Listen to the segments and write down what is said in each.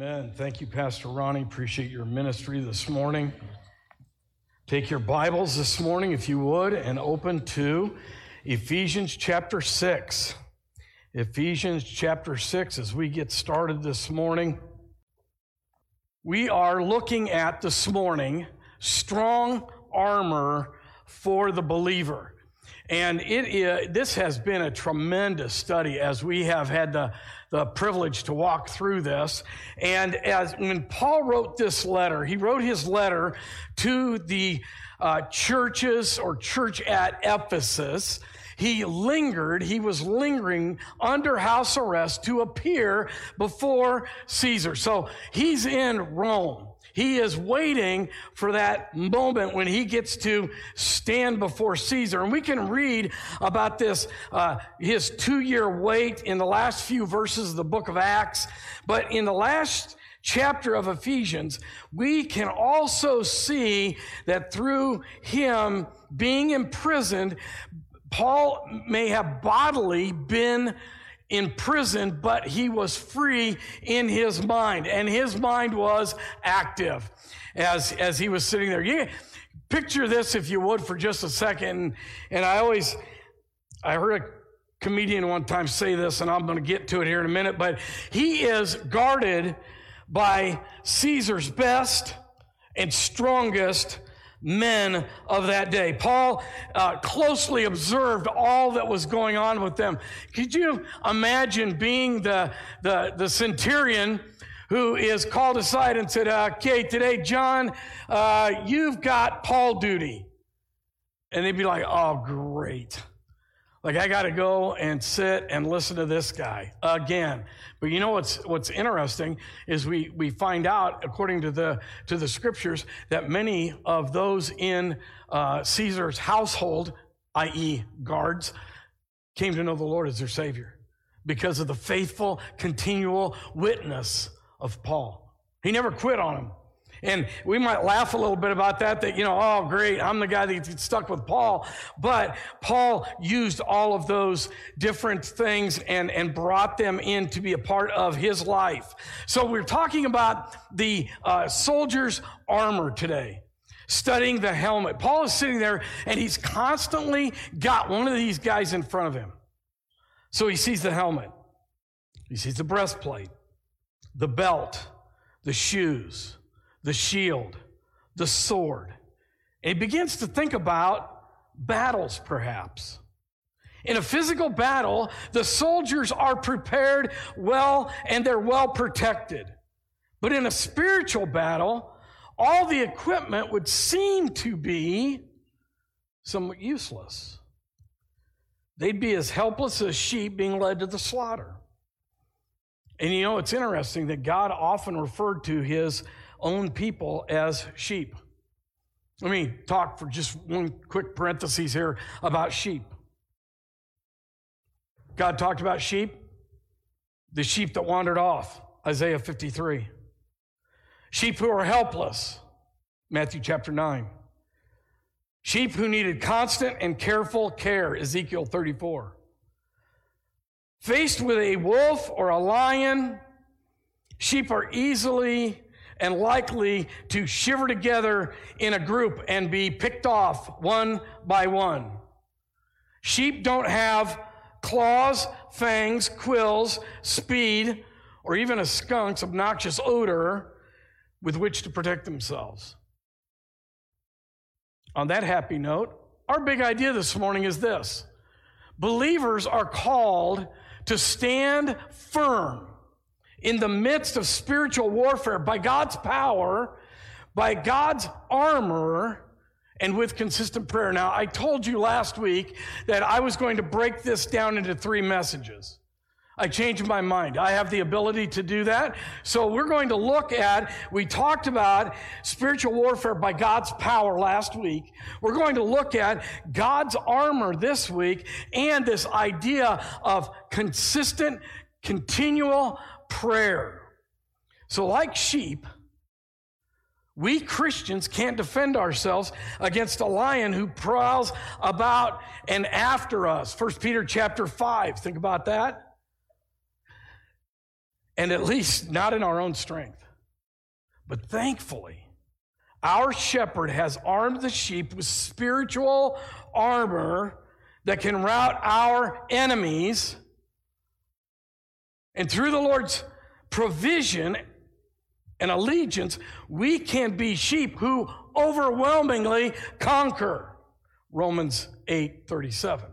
Amen. Thank you, Pastor Ronnie. Appreciate your ministry this morning. Take your Bibles this morning, if you would, and open to Ephesians chapter 6. Ephesians chapter 6, as we get started this morning, we are looking at this morning strong armor for the believer. And it is, this has been a tremendous study as we have had the, the privilege to walk through this. And as when Paul wrote this letter, he wrote his letter to the uh, churches or church at Ephesus. He lingered, he was lingering under house arrest to appear before Caesar. So he's in Rome. He is waiting for that moment when he gets to stand before Caesar. And we can read about this, uh, his two year wait in the last few verses of the book of Acts. But in the last chapter of Ephesians, we can also see that through him being imprisoned, Paul may have bodily been in prison, but he was free in his mind, and his mind was active as, as he was sitting there. You picture this, if you would, for just a second. And I always, I heard a comedian one time say this, and I'm going to get to it here in a minute, but he is guarded by Caesar's best and strongest men of that day. Paul uh, closely observed all that was going on with them. Could you imagine being the, the, the centurion who is called aside and said, okay, today, John, uh, you've got Paul duty. And they'd be like, oh, great. Like I got to go and sit and listen to this guy again. But you know what's what's interesting is we we find out according to the to the scriptures that many of those in uh, Caesar's household, i.e., guards, came to know the Lord as their Savior because of the faithful, continual witness of Paul. He never quit on him. And we might laugh a little bit about that, that, you know, oh, great, I'm the guy that gets stuck with Paul. But Paul used all of those different things and, and brought them in to be a part of his life. So we're talking about the uh, soldier's armor today. Studying the helmet. Paul is sitting there and he's constantly got one of these guys in front of him. So he sees the helmet. He sees the breastplate, the belt, the shoes the shield, the sword. And he begins to think about battles, perhaps. In a physical battle, the soldiers are prepared well and they're well protected. But in a spiritual battle, all the equipment would seem to be somewhat useless. They'd be as helpless as sheep being led to the slaughter. And you know, it's interesting that God often referred to his own people as sheep. Let me talk for just one quick parenthesis here about sheep. God talked about sheep, the sheep that wandered off, Isaiah 53. Sheep who are helpless, Matthew chapter 9. Sheep who needed constant and careful care, Ezekiel 34. Faced with a wolf or a lion, sheep are easily and likely to shiver together in a group and be picked off one by one. Sheep don't have claws, fangs, quills, speed, or even a skunk's obnoxious odor with which to protect themselves. On that happy note, our big idea this morning is this believers are called to stand firm in the midst of spiritual warfare by God's power, by God's armor, and with consistent prayer. Now, I told you last week that I was going to break this down into three messages. I changed my mind. I have the ability to do that. So we're going to look at, we talked about spiritual warfare by God's power last week. We're going to look at God's armor this week and this idea of consistent, continual prayer. So, like sheep, we Christians can't defend ourselves against a lion who prowls about and after us. 1 Peter chapter 5. Think about that. and at least not in our own strength. But thankfully, our shepherd has armed the sheep with spiritual armor that can rout our enemies. And through the Lord's provision and allegiance, we can be sheep who overwhelmingly conquer. Romans 8 37.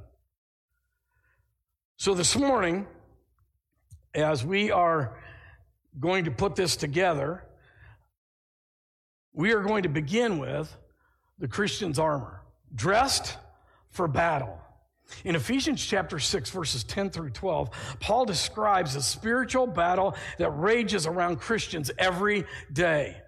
So this morning, as we are going to put this together, we are going to begin with the Christian's armor, dressed for battle. In Ephesians chapter 6, verses 10 through 12, Paul describes a spiritual battle that rages around Christians every day.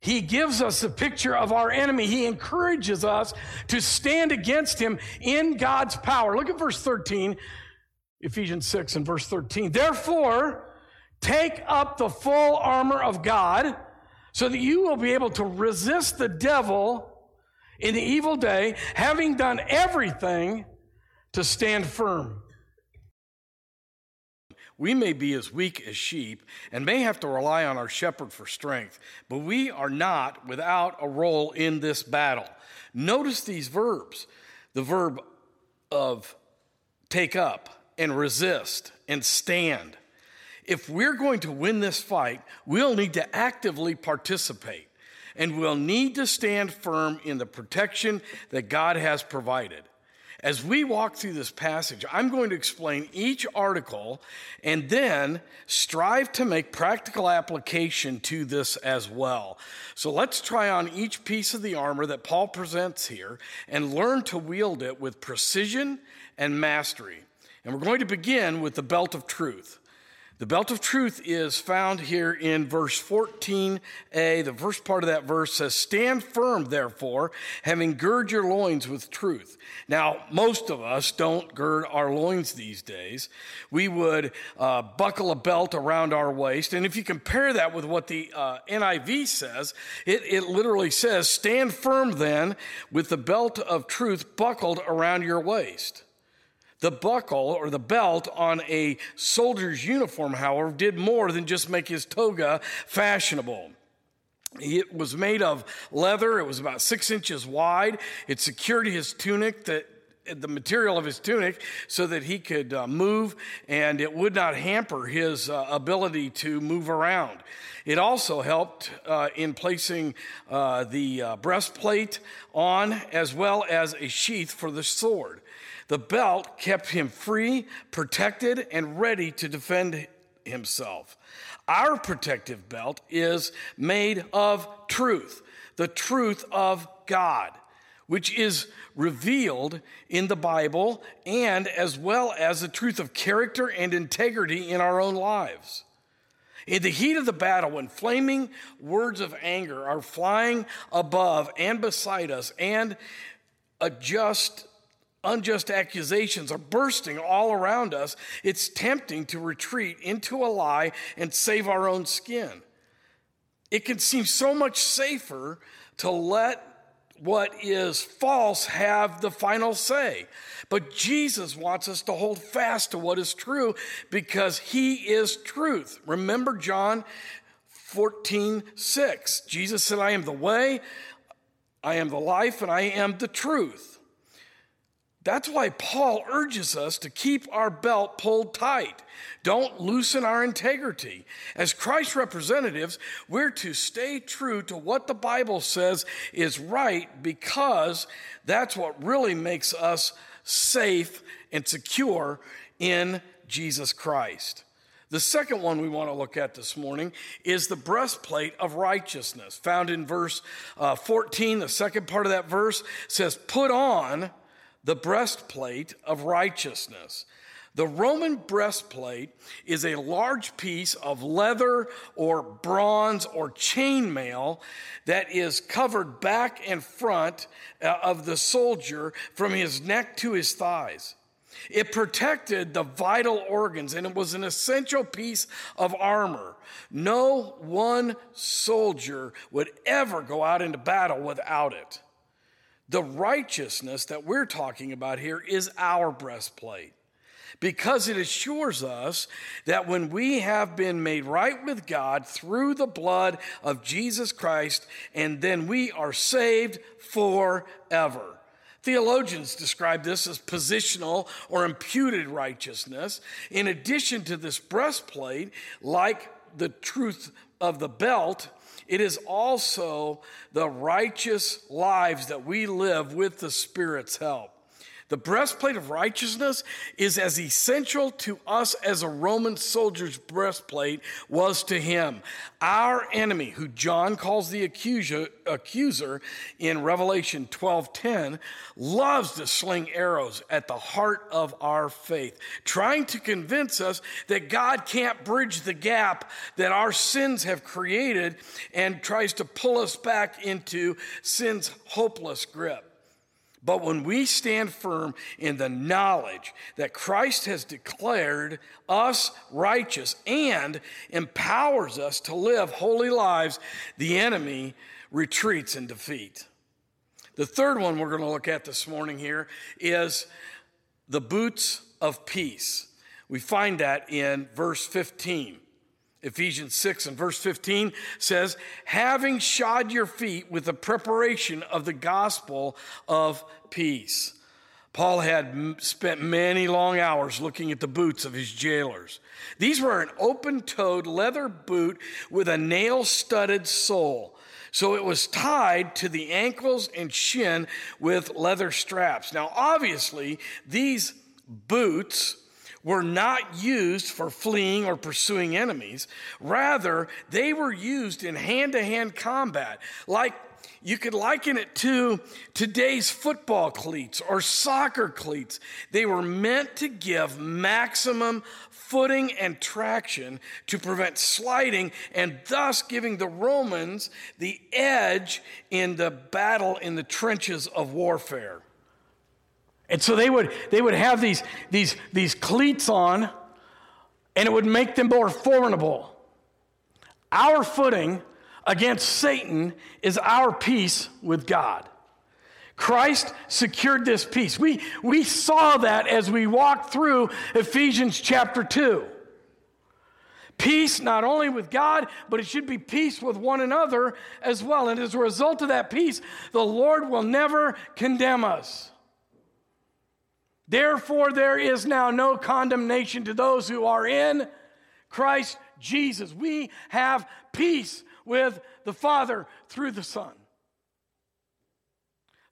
He gives us a picture of our enemy. He encourages us to stand against him in God's power. Look at verse 13, Ephesians 6 and verse 13. Therefore, take up the full armor of God so that you will be able to resist the devil in the evil day, having done everything to stand firm. We may be as weak as sheep and may have to rely on our shepherd for strength, but we are not without a role in this battle. Notice these verbs the verb of take up and resist and stand. If we're going to win this fight, we'll need to actively participate and we'll need to stand firm in the protection that God has provided. As we walk through this passage, I'm going to explain each article and then strive to make practical application to this as well. So let's try on each piece of the armor that Paul presents here and learn to wield it with precision and mastery. And we're going to begin with the belt of truth. The belt of truth is found here in verse 14a. The first part of that verse says, Stand firm, therefore, having girded your loins with truth. Now, most of us don't gird our loins these days. We would uh, buckle a belt around our waist. And if you compare that with what the uh, NIV says, it, it literally says, Stand firm then with the belt of truth buckled around your waist. The buckle or the belt on a soldier's uniform, however, did more than just make his toga fashionable. It was made of leather. It was about six inches wide. It secured his tunic that the material of his tunic so that he could uh, move and it would not hamper his uh, ability to move around. It also helped uh, in placing uh, the uh, breastplate on as well as a sheath for the sword. The belt kept him free, protected, and ready to defend himself. Our protective belt is made of truth, the truth of God, which is revealed in the Bible and as well as the truth of character and integrity in our own lives. In the heat of the battle, when flaming words of anger are flying above and beside us, and a just unjust accusations are bursting all around us, it's tempting to retreat into a lie and save our own skin. It can seem so much safer to let what is false have the final say. But Jesus wants us to hold fast to what is true because he is truth. Remember John 14, 6. Jesus said, I am the way, I am the life, and I am the truth. That's why Paul urges us to keep our belt pulled tight. Don't loosen our integrity. As Christ representatives, we're to stay true to what the Bible says is right because that's what really makes us safe and secure in Jesus Christ. The second one we want to look at this morning is the breastplate of righteousness, found in verse uh, 14. The second part of that verse says, Put on the breastplate of righteousness. The Roman breastplate is a large piece of leather or bronze or chainmail that is covered back and front uh, of the soldier from his neck to his thighs. It protected the vital organs and it was an essential piece of armor. No one soldier would ever go out into battle without it. The righteousness that we're talking about here is our breastplate. because it assures us that when we have been made right with God through the blood of Jesus Christ, and then we are saved forever. Theologians describe this as positional or imputed righteousness. In addition to this breastplate, like the truth of the belt, it is also the righteous lives that we live with the Spirit's help. The breastplate of righteousness is as essential to us as a Roman soldier's breastplate was to him. Our enemy, who John calls the accuser, accuser in Revelation 12:10, loves to sling arrows at the heart of our faith, trying to convince us that God can't bridge the gap that our sins have created and tries to pull us back into sin's hopeless grip. But when we stand firm in the knowledge that Christ has declared us righteous and empowers us to live holy lives, the enemy retreats in defeat. The third one we're going to look at this morning here is the boots of peace. We find that in verse 15. Ephesians 6 and verse 15 says, having shod your feet with the preparation of the gospel of peace. Paul had spent many long hours looking at the boots of his jailers. These were an open toed leather boot with a nail studded sole. So it was tied to the ankles and shin with leather straps. Now, obviously, these boots were not used for fleeing or pursuing enemies. Rather, they were used in hand to hand combat. Like you could liken it to today's football cleats or soccer cleats. They were meant to give maximum footing and traction to prevent sliding and thus giving the Romans the edge in the battle in the trenches of warfare. And so they would, they would have these, these, these cleats on, and it would make them more formidable. Our footing against Satan is our peace with God. Christ secured this peace. We, we saw that as we walked through Ephesians chapter 2. Peace not only with God, but it should be peace with one another as well. And as a result of that peace, the Lord will never condemn us. Therefore, there is now no condemnation to those who are in Christ Jesus. We have peace with the Father through the Son.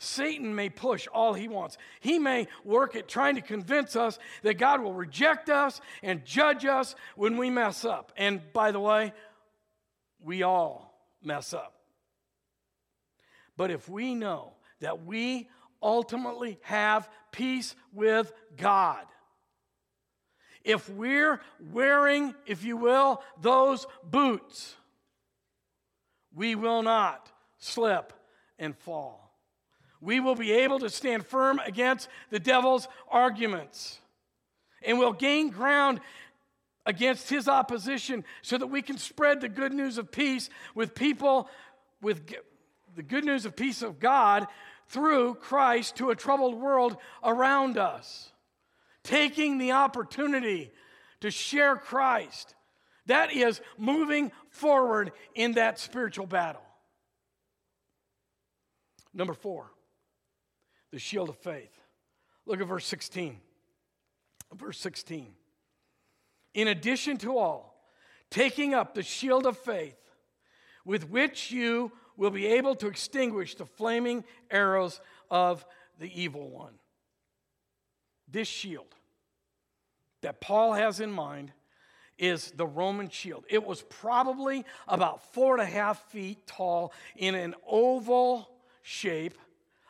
Satan may push all he wants. He may work at trying to convince us that God will reject us and judge us when we mess up. And by the way, we all mess up. But if we know that we ultimately have peace with God. If we're wearing, if you will, those boots, we will not slip and fall. We will be able to stand firm against the devil's arguments. And we'll gain ground against his opposition so that we can spread the good news of peace with people with the good news of peace of God through Christ to a troubled world around us. Taking the opportunity to share Christ. That is moving forward in that spiritual battle. Number four, the shield of faith. Look at verse 16. Verse 16. In addition to all, taking up the shield of faith with which you will be able to extinguish the flaming arrows of the evil one. This shield that Paul has in mind is the Roman shield. It was probably about four and a half feet tall in an oval shape,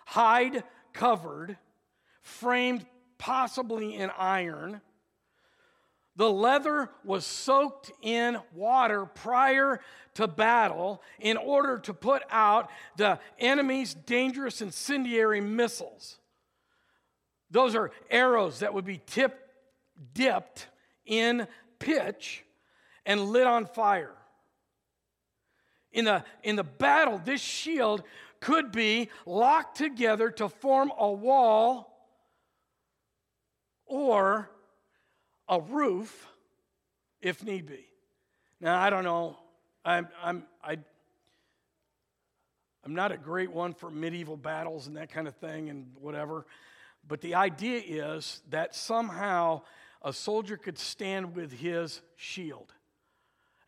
hide covered, framed possibly in iron. The leather was soaked in water prior to battle in order to put out the enemy's dangerous incendiary missiles. Those are arrows that would be tipped, dipped in pitch and lit on fire. In the, in the battle, this shield could be locked together to form a wall or a roof if need be. Now, I don't know. I'm, I'm, I, I'm not a great one for medieval battles and that kind of thing and whatever, but the idea is that somehow a soldier could stand with his shield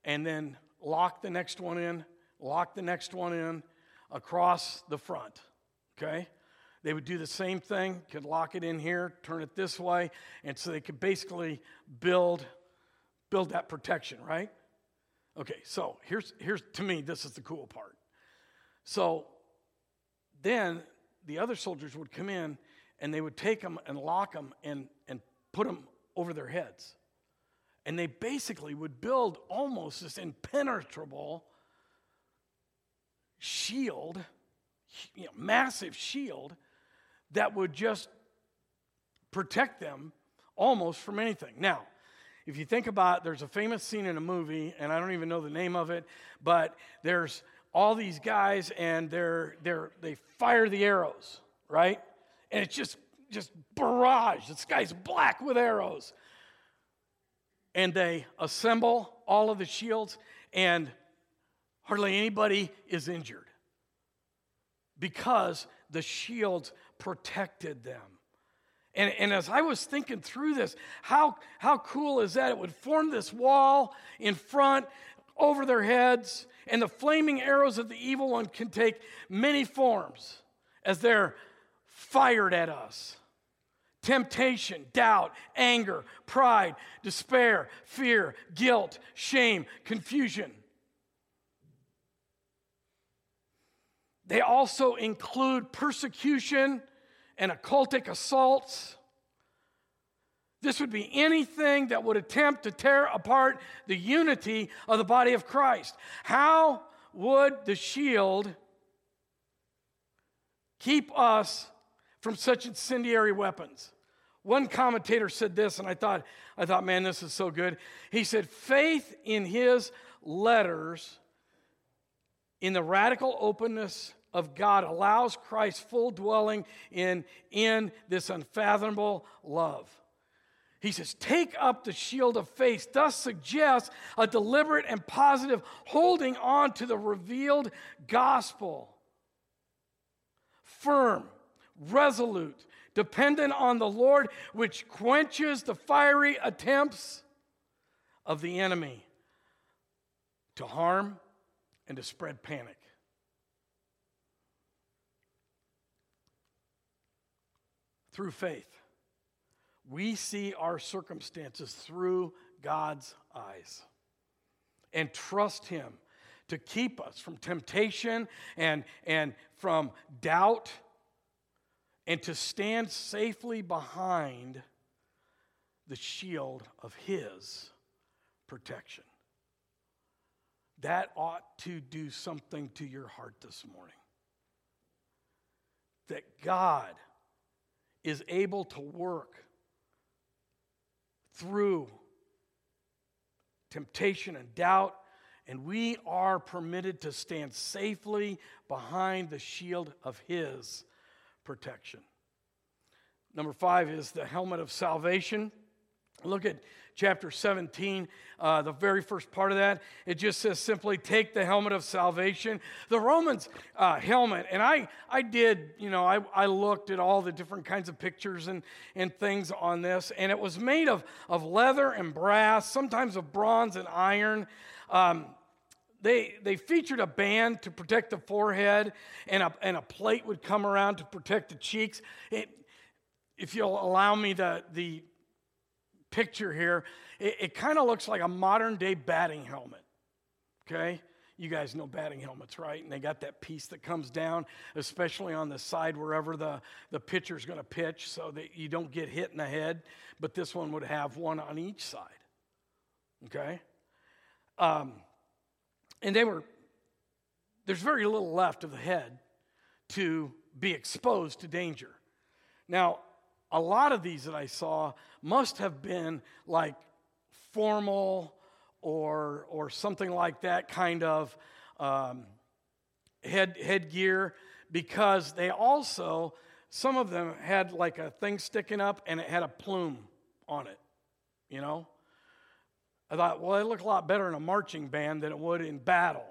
and then lock the next one in, lock the next one in across the front. Okay? They would do the same thing, could lock it in here, turn it this way, and so they could basically build build that protection, right? Okay, so here's here's to me this is the cool part. So then the other soldiers would come in and they would take them and lock them and, and put them over their heads. And they basically would build almost this impenetrable shield, you know, massive shield that would just protect them almost from anything. Now, if you think about there's a famous scene in a movie and I don't even know the name of it, but there's all these guys and they're they're they fire the arrows, right? And it's just just barrage. The sky's black with arrows. And they assemble all of the shields and hardly anybody is injured because the shields protected them. And, and as I was thinking through this, how, how cool is that? It would form this wall in front over their heads, and the flaming arrows of the evil one can take many forms as they're fired at us temptation, doubt, anger, pride, despair, fear, guilt, shame, confusion. They also include persecution and occultic assaults. This would be anything that would attempt to tear apart the unity of the body of Christ. How would the shield keep us from such incendiary weapons? One commentator said this, and I thought, I thought, man, this is so good. He said, faith in his letters, in the radical openness of God, allows Christ's full dwelling in, in this unfathomable love. He says, Take up the shield of faith, thus suggests a deliberate and positive holding on to the revealed gospel. Firm, resolute, dependent on the Lord, which quenches the fiery attempts of the enemy to harm and to spread panic. Through faith we see our circumstances through God's eyes and trust Him to keep us from temptation and, and from doubt and to stand safely behind the shield of His protection. That ought to do something to your heart this morning. That God is able to work through temptation and doubt, and we are permitted to stand safely behind the shield of His protection. Number five is the helmet of salvation. Look at chapter 17, uh, the very first part of that. It just says simply, take the helmet of salvation. The Romans uh, helmet, and I, I did, you know, I, I looked at all the different kinds of pictures and, and things on this, and it was made of, of leather and brass, sometimes of bronze and iron. Um, they, they featured a band to protect the forehead, and a, and a plate would come around to protect the cheeks. It, if you'll allow me the, the picture here, it, it kind of looks like a modern day batting helmet. Okay? You guys know batting helmets, right? And they got that piece that comes down, especially on the side wherever the, the pitcher's going to pitch, so that you don't get hit in the head. But this one would have one on each side. Okay? Um, and they were, there's very little left of the head to be exposed to danger. Now, a lot of these that I saw must have been like formal or, or something like that kind of um, head, headgear because they also, some of them had like a thing sticking up and it had a plume on it. you know? I thought, well, it looked a lot better in a marching band than it would in battle.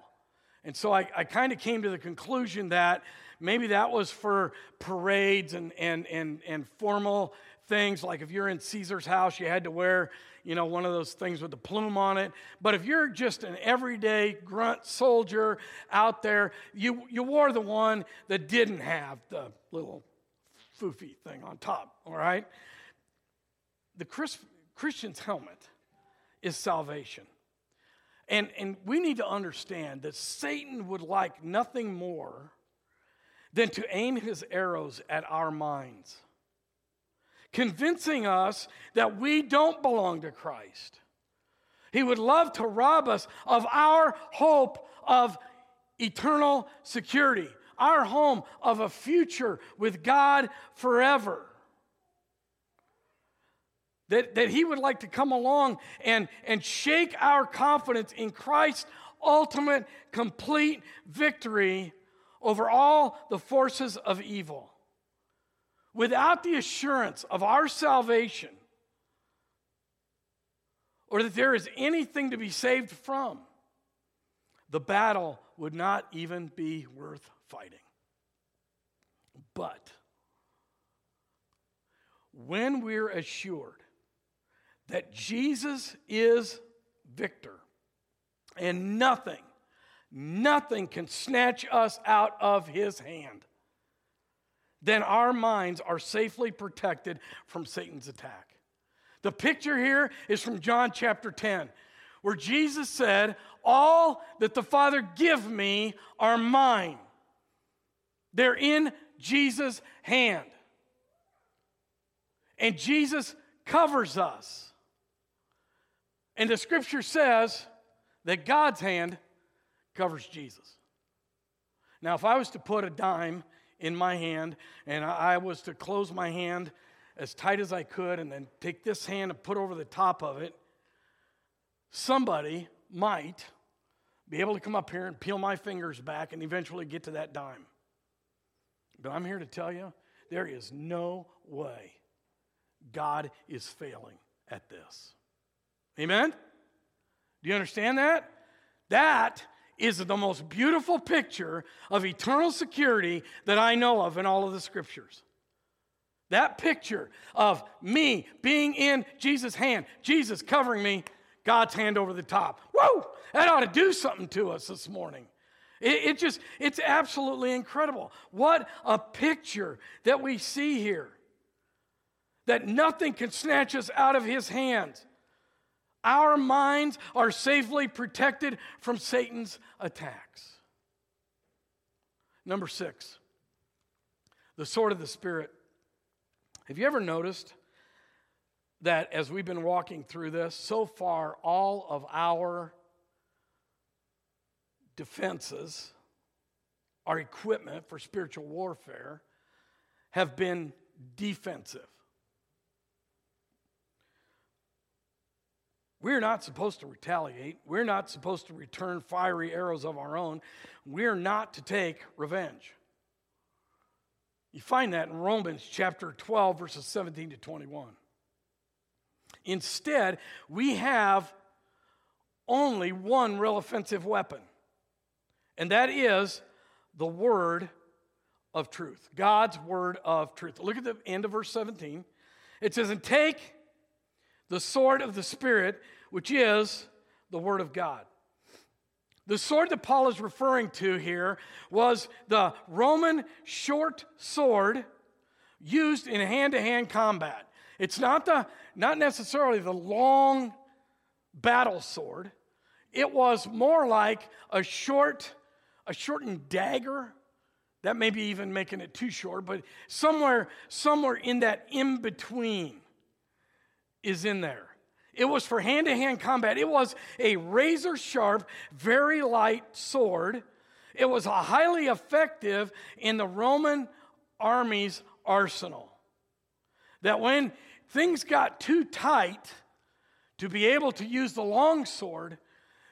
And so I, I kind of came to the conclusion that maybe that was for parades and, and, and, and formal things. Like if you're in Caesar's house, you had to wear, you know, one of those things with the plume on it. But if you're just an everyday grunt soldier out there, you, you wore the one that didn't have the little foofy thing on top, all right? The Chris, Christian's helmet is salvation. And, and we need to understand that Satan would like nothing more than to aim his arrows at our minds, convincing us that we don't belong to Christ. He would love to rob us of our hope of eternal security, our home of a future with God forever that, that he would like to come along and, and shake our confidence in Christ's ultimate, complete victory over all the forces of evil. Without the assurance of our salvation, or that there is anything to be saved from, the battle would not even be worth fighting. But when we're assured that Jesus is victor and nothing, nothing can snatch us out of his hand, then our minds are safely protected from Satan's attack. The picture here is from John chapter 10, where Jesus said, All that the Father give me are mine. They're in Jesus' hand. And Jesus covers us. And the scripture says that God's hand covers Jesus. Now, if I was to put a dime in my hand and I was to close my hand as tight as I could and then take this hand and put over the top of it, somebody might be able to come up here and peel my fingers back and eventually get to that dime. But I'm here to tell you there is no way God is failing at this. Amen? Do you understand that? That is the most beautiful picture of eternal security that I know of in all of the scriptures. That picture of me being in Jesus' hand, Jesus covering me, God's hand over the top. Whoa! That ought to do something to us this morning. It, it just, it's absolutely incredible. What a picture that we see here. That nothing can snatch us out of his hands. Our minds are safely protected from Satan's attacks. Number six, the sword of the Spirit. Have you ever noticed that as we've been walking through this, so far, all of our defenses, our equipment for spiritual warfare, have been defensive? We're not supposed to retaliate. We're not supposed to return fiery arrows of our own. We're not to take revenge. You find that in Romans chapter 12, verses 17 to 21. Instead, we have only one real offensive weapon, and that is the word of truth, God's word of truth. Look at the end of verse 17. It says, And take the sword of the Spirit, which is the Word of God. The sword that Paul is referring to here was the Roman short sword used in hand to hand combat. It's not, the, not necessarily the long battle sword, it was more like a short, a shortened dagger. That may be even making it too short, but somewhere, somewhere in that in between is in there. It was for hand to hand combat. It was a razor sharp, very light sword. It was highly effective in the Roman army's arsenal. That when things got too tight to be able to use the long sword,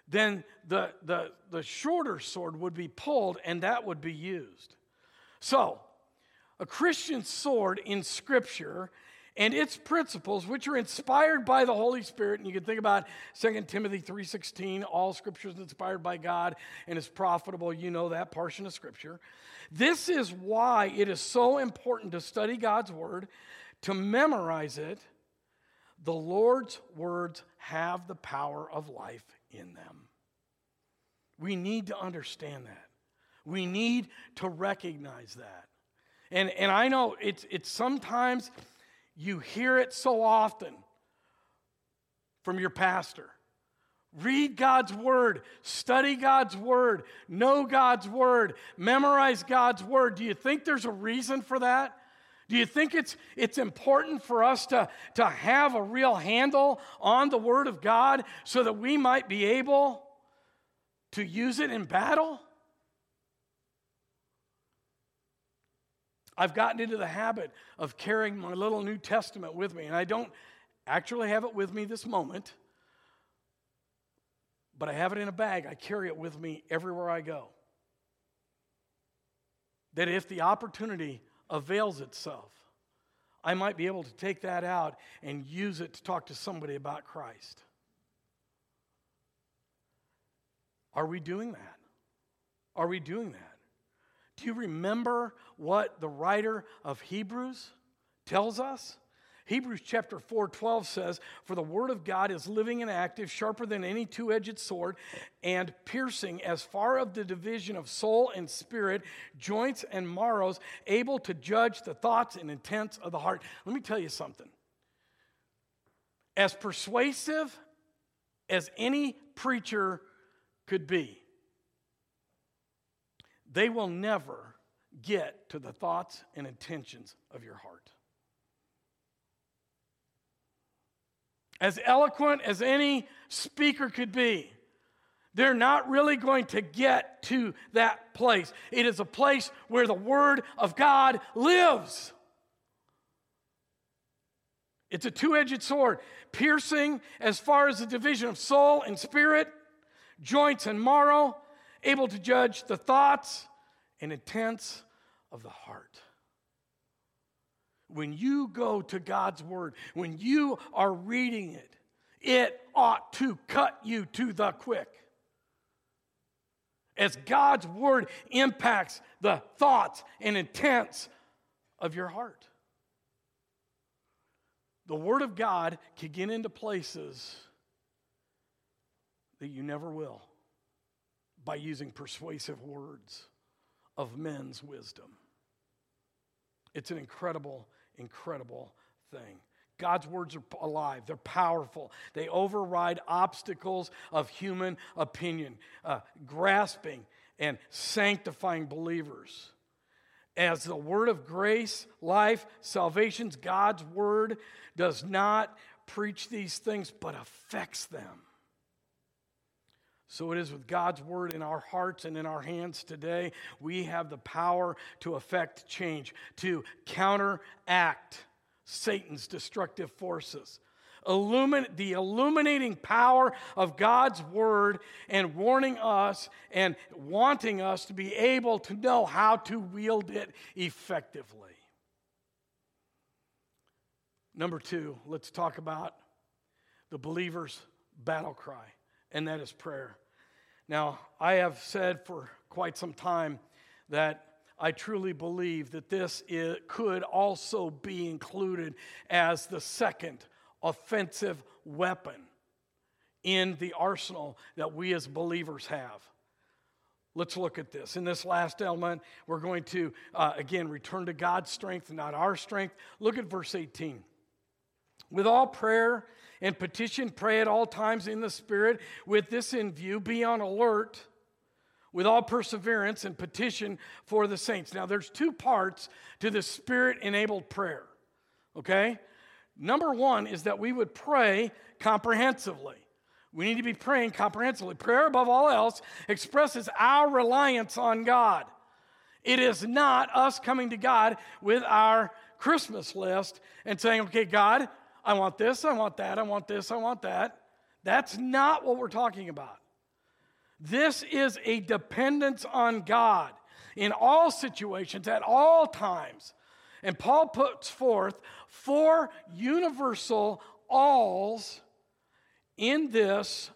then the, the, the shorter sword would be pulled and that would be used. So, a Christian sword in Scripture and its principles which are inspired by the holy spirit. And you can think about 2 timothy 3.16 all scripture is inspired by god and is profitable. You know that portion of scripture. This is why it is so important to study god's word to memorize it. The lord's words have the power of life in them. We need to understand that. We need to recognize that. And, and i know it's, it's sometimes you hear it so often from your pastor. Read God's word, study God's word, know God's word, memorize God's word. Do you think there's a reason for that? Do you think it's, it's important for us to, to have a real handle on the word of God so that we might be able to use it in battle? I've gotten into the habit of carrying my little New Testament with me, and I don't actually have it with me this moment, but I have it in a bag. I carry it with me everywhere I go. That if the opportunity avails itself, I might be able to take that out and use it to talk to somebody about Christ. Are we doing that? Are we doing that? Do you remember what the writer of Hebrews tells us? Hebrews chapter 4 12 says, For the word of God is living and active, sharper than any two edged sword, and piercing as far of the division of soul and spirit, joints and marrows, able to judge the thoughts and intents of the heart. Let me tell you something. As persuasive as any preacher could be, they will never get to the thoughts and intentions of your heart. As eloquent as any speaker could be, they're not really going to get to that place. It is a place where the Word of God lives. It's a two edged sword, piercing as far as the division of soul and spirit, joints and marrow, able to judge the thoughts and intents of the heart. When you go to God's Word, when you are reading it, it ought to cut you to the quick. As God's Word impacts the thoughts and intents of your heart. The Word of God can get into places that you never will by using persuasive words of men's wisdom. It's an incredible, incredible thing. God's words are alive, they're powerful. They override obstacles of human opinion, uh, grasping and sanctifying believers. As the word of grace, life, salvation's God's word does not preach these things but affects them. So it is with God's word in our hearts and in our hands today. We have the power to effect change, to counteract Satan's destructive forces. Illumin- the illuminating power of God's word and warning us and wanting us to be able to know how to wield it effectively. Number two, let's talk about the believer's battle cry and that is prayer. Now, I have said for quite some time that I truly believe that this is, could also be included as the second offensive weapon in the arsenal that we as believers have. Let's look at this. In this last element, we're going to, uh, again, return to God's strength, not our strength. Look at verse 18. With all prayer and petition, pray at all times in the Spirit. With this in view, be on alert with all perseverance and petition for the saints. Now, there's two parts to the Spirit enabled prayer, okay? Number one is that we would pray comprehensively. We need to be praying comprehensively. Prayer, above all else, expresses our reliance on God. It is not us coming to God with our Christmas list and saying, okay, God, I want this, I want that, I want this, I want that. That's not what we're talking about. This is a dependence on God in all situations, at all times. And Paul puts forth four universal alls in this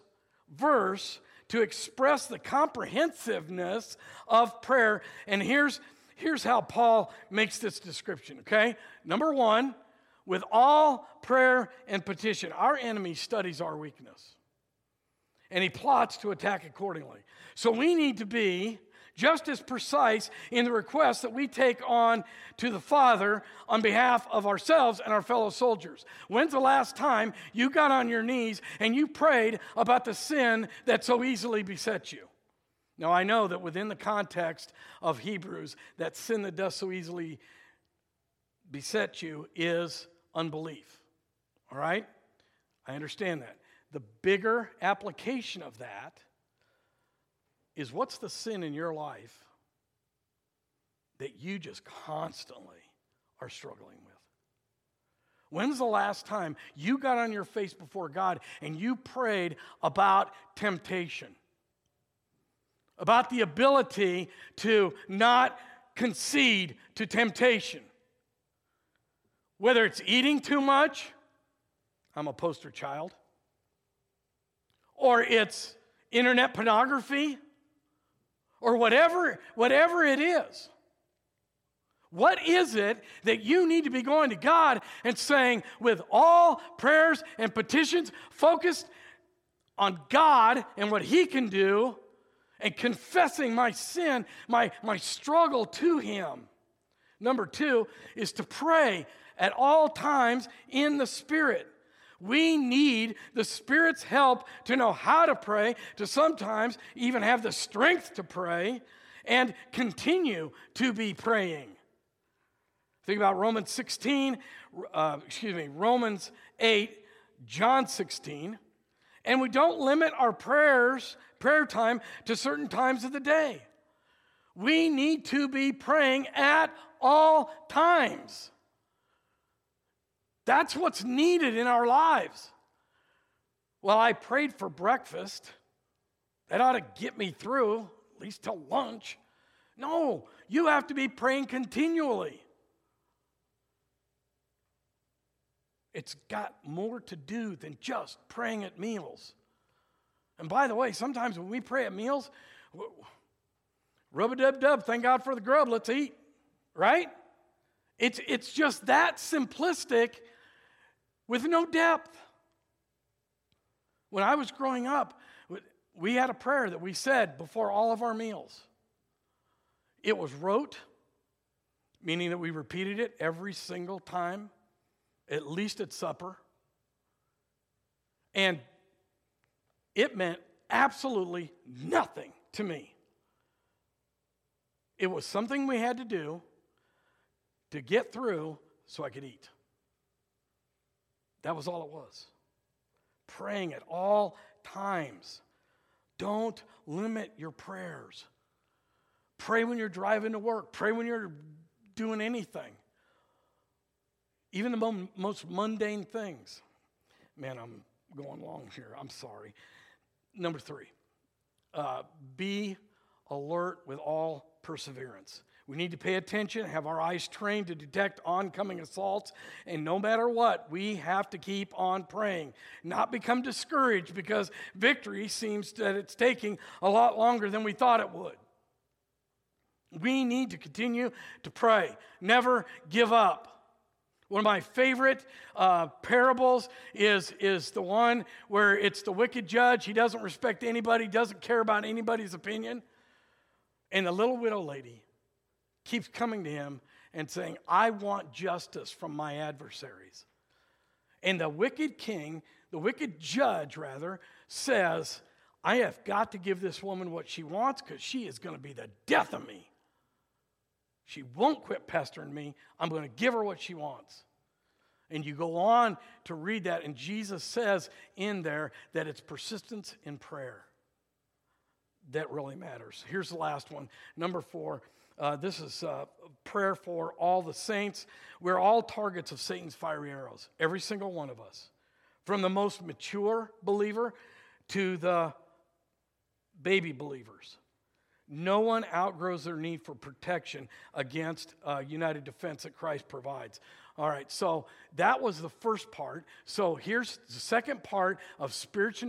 verse to express the comprehensiveness of prayer. And here's, here's how Paul makes this description, okay? Number one, with all prayer and petition. Our enemy studies our weakness and he plots to attack accordingly. So we need to be just as precise in the requests that we take on to the Father on behalf of ourselves and our fellow soldiers. When's the last time you got on your knees and you prayed about the sin that so easily besets you? Now, I know that within the context of Hebrews, that sin that does so easily beset you is unbelief. All right? I understand that. The bigger application of that is what's the sin in your life that you just constantly are struggling with? When's the last time you got on your face before God and you prayed about temptation? About the ability to not concede to temptation? Whether it's eating too much, I'm a poster child, or it's internet pornography, or whatever, whatever it is. What is it that you need to be going to God and saying, with all prayers and petitions focused on God and what He can do, and confessing my sin, my, my struggle to Him? Number two is to pray at all times in the Spirit. We need the Spirit's help to know how to pray, to sometimes even have the strength to pray, and continue to be praying. Think about Romans 16, uh, excuse me, Romans 8, John 16. And we don't limit our prayers, prayer time, to certain times of the day. We need to be praying at all times. That's what's needed in our lives. Well, I prayed for breakfast. That ought to get me through, at least till lunch. No, you have to be praying continually. It's got more to do than just praying at meals. And by the way, sometimes when we pray at meals, rub a dub dub, thank God for the grub, let's eat, right? It's, it's just that simplistic with no depth. When I was growing up, we had a prayer that we said before all of our meals. It was rote, meaning that we repeated it every single time, at least at supper. And it meant absolutely nothing to me. It was something we had to do to get through so I could eat. That was all it was. Praying at all times. Don't limit your prayers. Pray when you're driving to work, pray when you're doing anything. Even the most mundane things. Man, I'm going long here. I'm sorry. Number three, uh, be alert with all perseverance. We need to pay attention, have our eyes trained to detect oncoming assaults, and no matter what, we have to keep on praying. Not become discouraged because victory seems that it's taking a lot longer than we thought it would. We need to continue to pray, never give up. One of my favorite uh, parables is, is the one where it's the wicked judge. He doesn't respect anybody, doesn't care about anybody's opinion. And the little widow lady keeps coming to him and saying, I want justice from my adversaries. And the wicked king, the wicked judge, rather, says, I have got to give this woman what she wants because she is going to be the death of me. She won't quit pestering me. I'm going to give her what she wants. And you go on to read that, and Jesus says in there that it's persistence in prayer that really matters. Here's the last one. Number four uh, this is uh, prayer for all the saints. We're all targets of Satan's fiery arrows, every single one of us. From the most mature believer to the baby believers. No one outgrows their need for protection against uh, United Defense that Christ provides. All right, so that was the first part. So here's the second part of spirit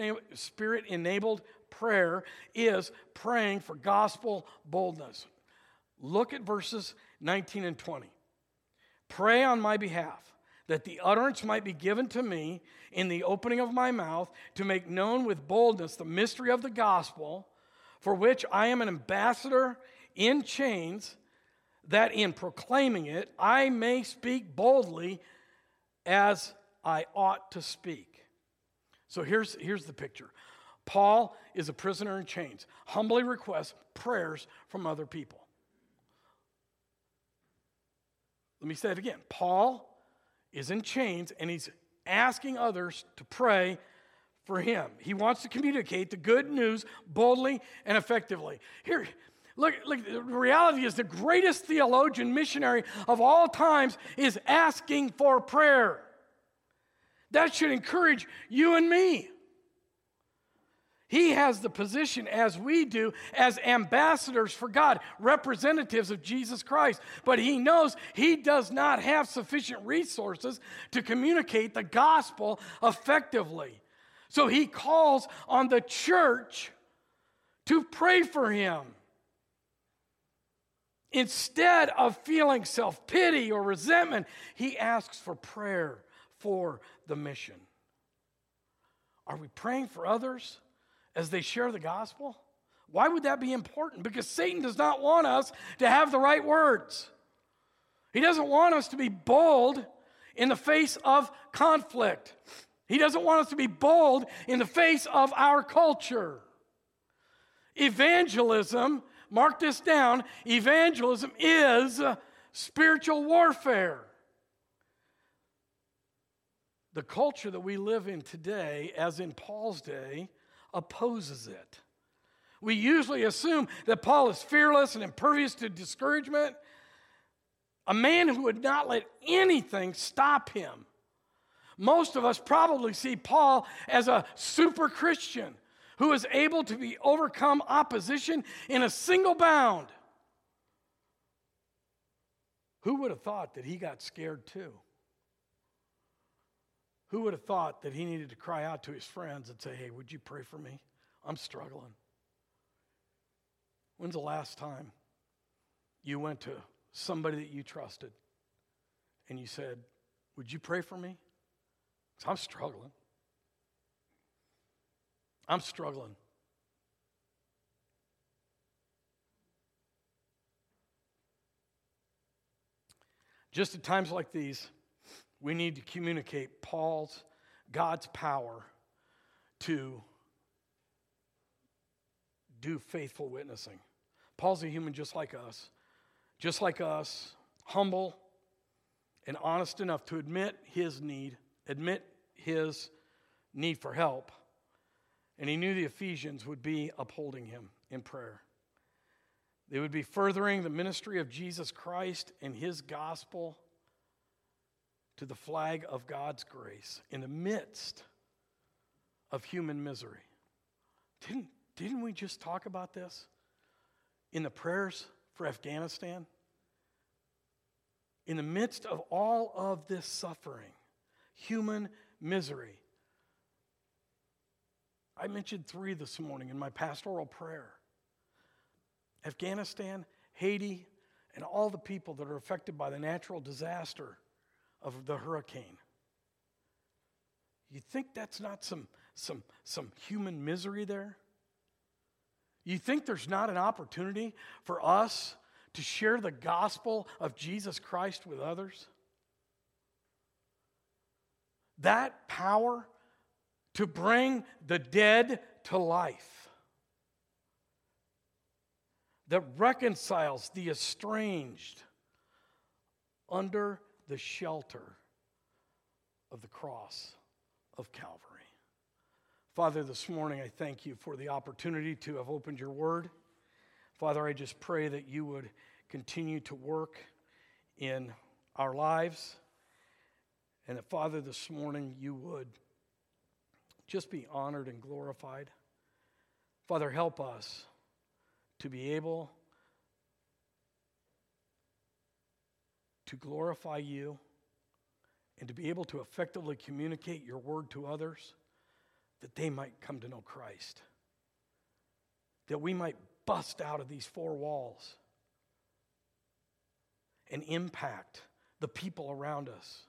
enabled prayer is praying for gospel boldness. Look at verses 19 and 20. Pray on my behalf that the utterance might be given to me in the opening of my mouth to make known with boldness the mystery of the gospel, for which I am an ambassador in chains that in proclaiming it I may speak boldly as I ought to speak. So here's, here's the picture Paul is a prisoner in chains, humbly requests prayers from other people. Let me say it again. Paul is in chains and he's asking others to pray for him. He wants to communicate the good news boldly and effectively. Here, Look, look, the reality is the greatest theologian missionary of all times is asking for prayer. That should encourage you and me. He has the position, as we do, as ambassadors for God, representatives of Jesus Christ. But he knows he does not have sufficient resources to communicate the gospel effectively. So he calls on the church to pray for him. Instead of feeling self pity or resentment, he asks for prayer for the mission. Are we praying for others as they share the gospel? Why would that be important? Because Satan does not want us to have the right words. He doesn't want us to be bold in the face of conflict. He doesn't want us to be bold in the face of our culture. Evangelism Mark this down evangelism is spiritual warfare. The culture that we live in today, as in Paul's day, opposes it. We usually assume that Paul is fearless and impervious to discouragement, a man who would not let anything stop him. Most of us probably see Paul as a super Christian who is able to be overcome opposition in a single bound. Who would have thought that he got scared too? Who would have thought that he needed to cry out to his friends and say, Hey, would you pray for me? I'm struggling. When's the last time you went to somebody that you trusted and you said, Would you pray for me? Because I'm struggling. I'm struggling. Just at times like these, we need to communicate Paul's, God's power to do faithful witnessing. Paul's a human just like us, just like us, humble and honest enough to admit his need, admit his need for help and he knew the Ephesians would be upholding him in prayer. They would be furthering the ministry of Jesus Christ and his gospel to the flag of God's grace in the midst of human misery. Didn't, didn't we just talk about this in the prayers for Afghanistan? In the midst of all of this suffering, human misery, I mentioned three this morning in my pastoral prayer Afghanistan, Haiti, and all the people that are affected by the natural disaster of the hurricane. You think that's not some, some, some human misery there? You think there's not an opportunity for us to share the gospel of Jesus Christ with others? That power to bring the dead to life, that reconciles the estranged under the shelter of the cross of Calvary. Father, this morning I thank you for the opportunity to have opened your word. Father, I just pray that you would continue to work in our lives. And that, Father, this morning you would just be honored and glorified. Father, help us to be able to glorify you and to be able to effectively communicate your word to others that they might come to know Christ. That we might bust out of these four walls and impact the people around us,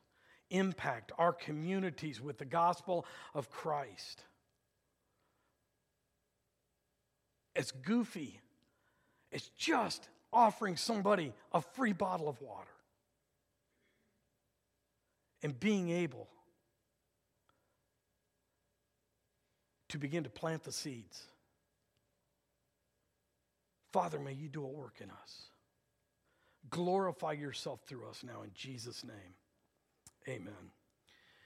impact our communities with the gospel of Christ. As goofy as just offering somebody a free bottle of water and being able to begin to plant the seeds. Father, may you do a work in us. Glorify yourself through us now in Jesus' name. Amen.